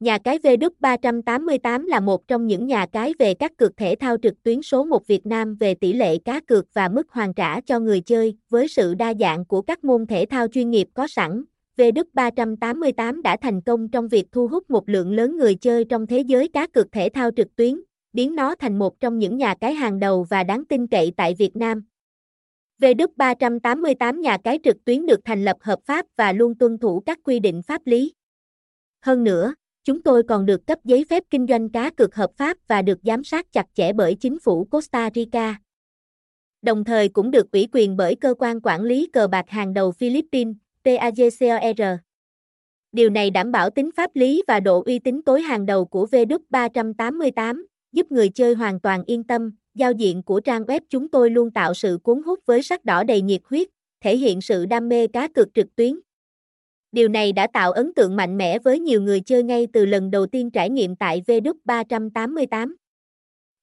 Nhà cái V-388 là một trong những nhà cái về các cược thể thao trực tuyến số 1 Việt Nam về tỷ lệ cá cược và mức hoàn trả cho người chơi, với sự đa dạng của các môn thể thao chuyên nghiệp có sẵn. V-388 đã thành công trong việc thu hút một lượng lớn người chơi trong thế giới cá cược thể thao trực tuyến, biến nó thành một trong những nhà cái hàng đầu và đáng tin cậy tại Việt Nam. V-388 nhà cái trực tuyến được thành lập hợp pháp và luôn tuân thủ các quy định pháp lý. Hơn nữa, chúng tôi còn được cấp giấy phép kinh doanh cá cược hợp pháp và được giám sát chặt chẽ bởi chính phủ Costa Rica. Đồng thời cũng được ủy quyền bởi cơ quan quản lý cờ bạc hàng đầu Philippines, PAGCOR. Điều này đảm bảo tính pháp lý và độ uy tín tối hàng đầu của VD388, giúp người chơi hoàn toàn yên tâm. Giao diện của trang web chúng tôi luôn tạo sự cuốn hút với sắc đỏ đầy nhiệt huyết, thể hiện sự đam mê cá cược trực tuyến. Điều này đã tạo ấn tượng mạnh mẽ với nhiều người chơi ngay từ lần đầu tiên trải nghiệm tại VD388.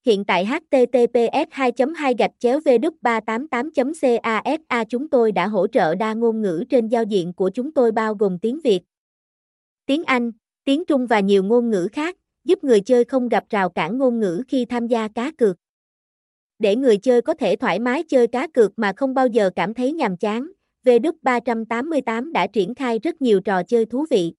Hiện tại https 2 2 gạch chéo vđ 388 casa chúng tôi đã hỗ trợ đa ngôn ngữ trên giao diện của chúng tôi bao gồm tiếng Việt, tiếng Anh, tiếng Trung và nhiều ngôn ngữ khác, giúp người chơi không gặp rào cản ngôn ngữ khi tham gia cá cược. Để người chơi có thể thoải mái chơi cá cược mà không bao giờ cảm thấy nhàm chán, VD388 đã triển khai rất nhiều trò chơi thú vị.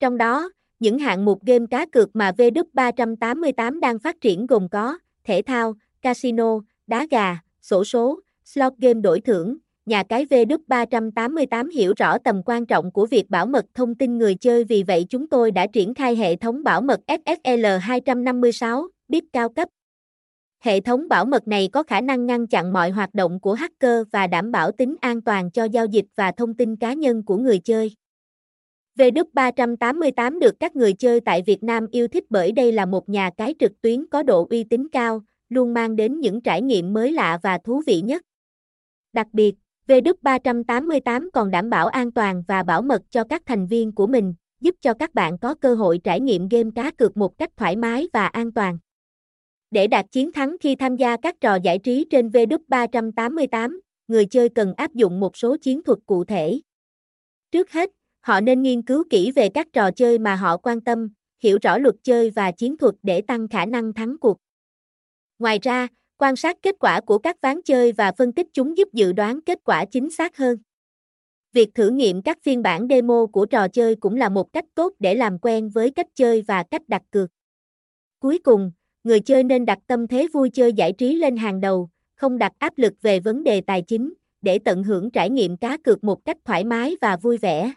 Trong đó, những hạng mục game cá cược mà VD388 đang phát triển gồm có thể thao, casino, đá gà, sổ số, slot game đổi thưởng. Nhà cái VD388 hiểu rõ tầm quan trọng của việc bảo mật thông tin người chơi vì vậy chúng tôi đã triển khai hệ thống bảo mật SSL 256, BIP cao cấp. Hệ thống bảo mật này có khả năng ngăn chặn mọi hoạt động của hacker và đảm bảo tính an toàn cho giao dịch và thông tin cá nhân của người chơi. V388 được các người chơi tại Việt Nam yêu thích bởi đây là một nhà cái trực tuyến có độ uy tín cao, luôn mang đến những trải nghiệm mới lạ và thú vị nhất. Đặc biệt, V388 còn đảm bảo an toàn và bảo mật cho các thành viên của mình, giúp cho các bạn có cơ hội trải nghiệm game cá cược một cách thoải mái và an toàn. Để đạt chiến thắng khi tham gia các trò giải trí trên V388, người chơi cần áp dụng một số chiến thuật cụ thể. Trước hết, họ nên nghiên cứu kỹ về các trò chơi mà họ quan tâm, hiểu rõ luật chơi và chiến thuật để tăng khả năng thắng cuộc. Ngoài ra, quan sát kết quả của các ván chơi và phân tích chúng giúp dự đoán kết quả chính xác hơn. Việc thử nghiệm các phiên bản demo của trò chơi cũng là một cách tốt để làm quen với cách chơi và cách đặt cược. Cuối cùng, người chơi nên đặt tâm thế vui chơi giải trí lên hàng đầu, không đặt áp lực về vấn đề tài chính, để tận hưởng trải nghiệm cá cược một cách thoải mái và vui vẻ.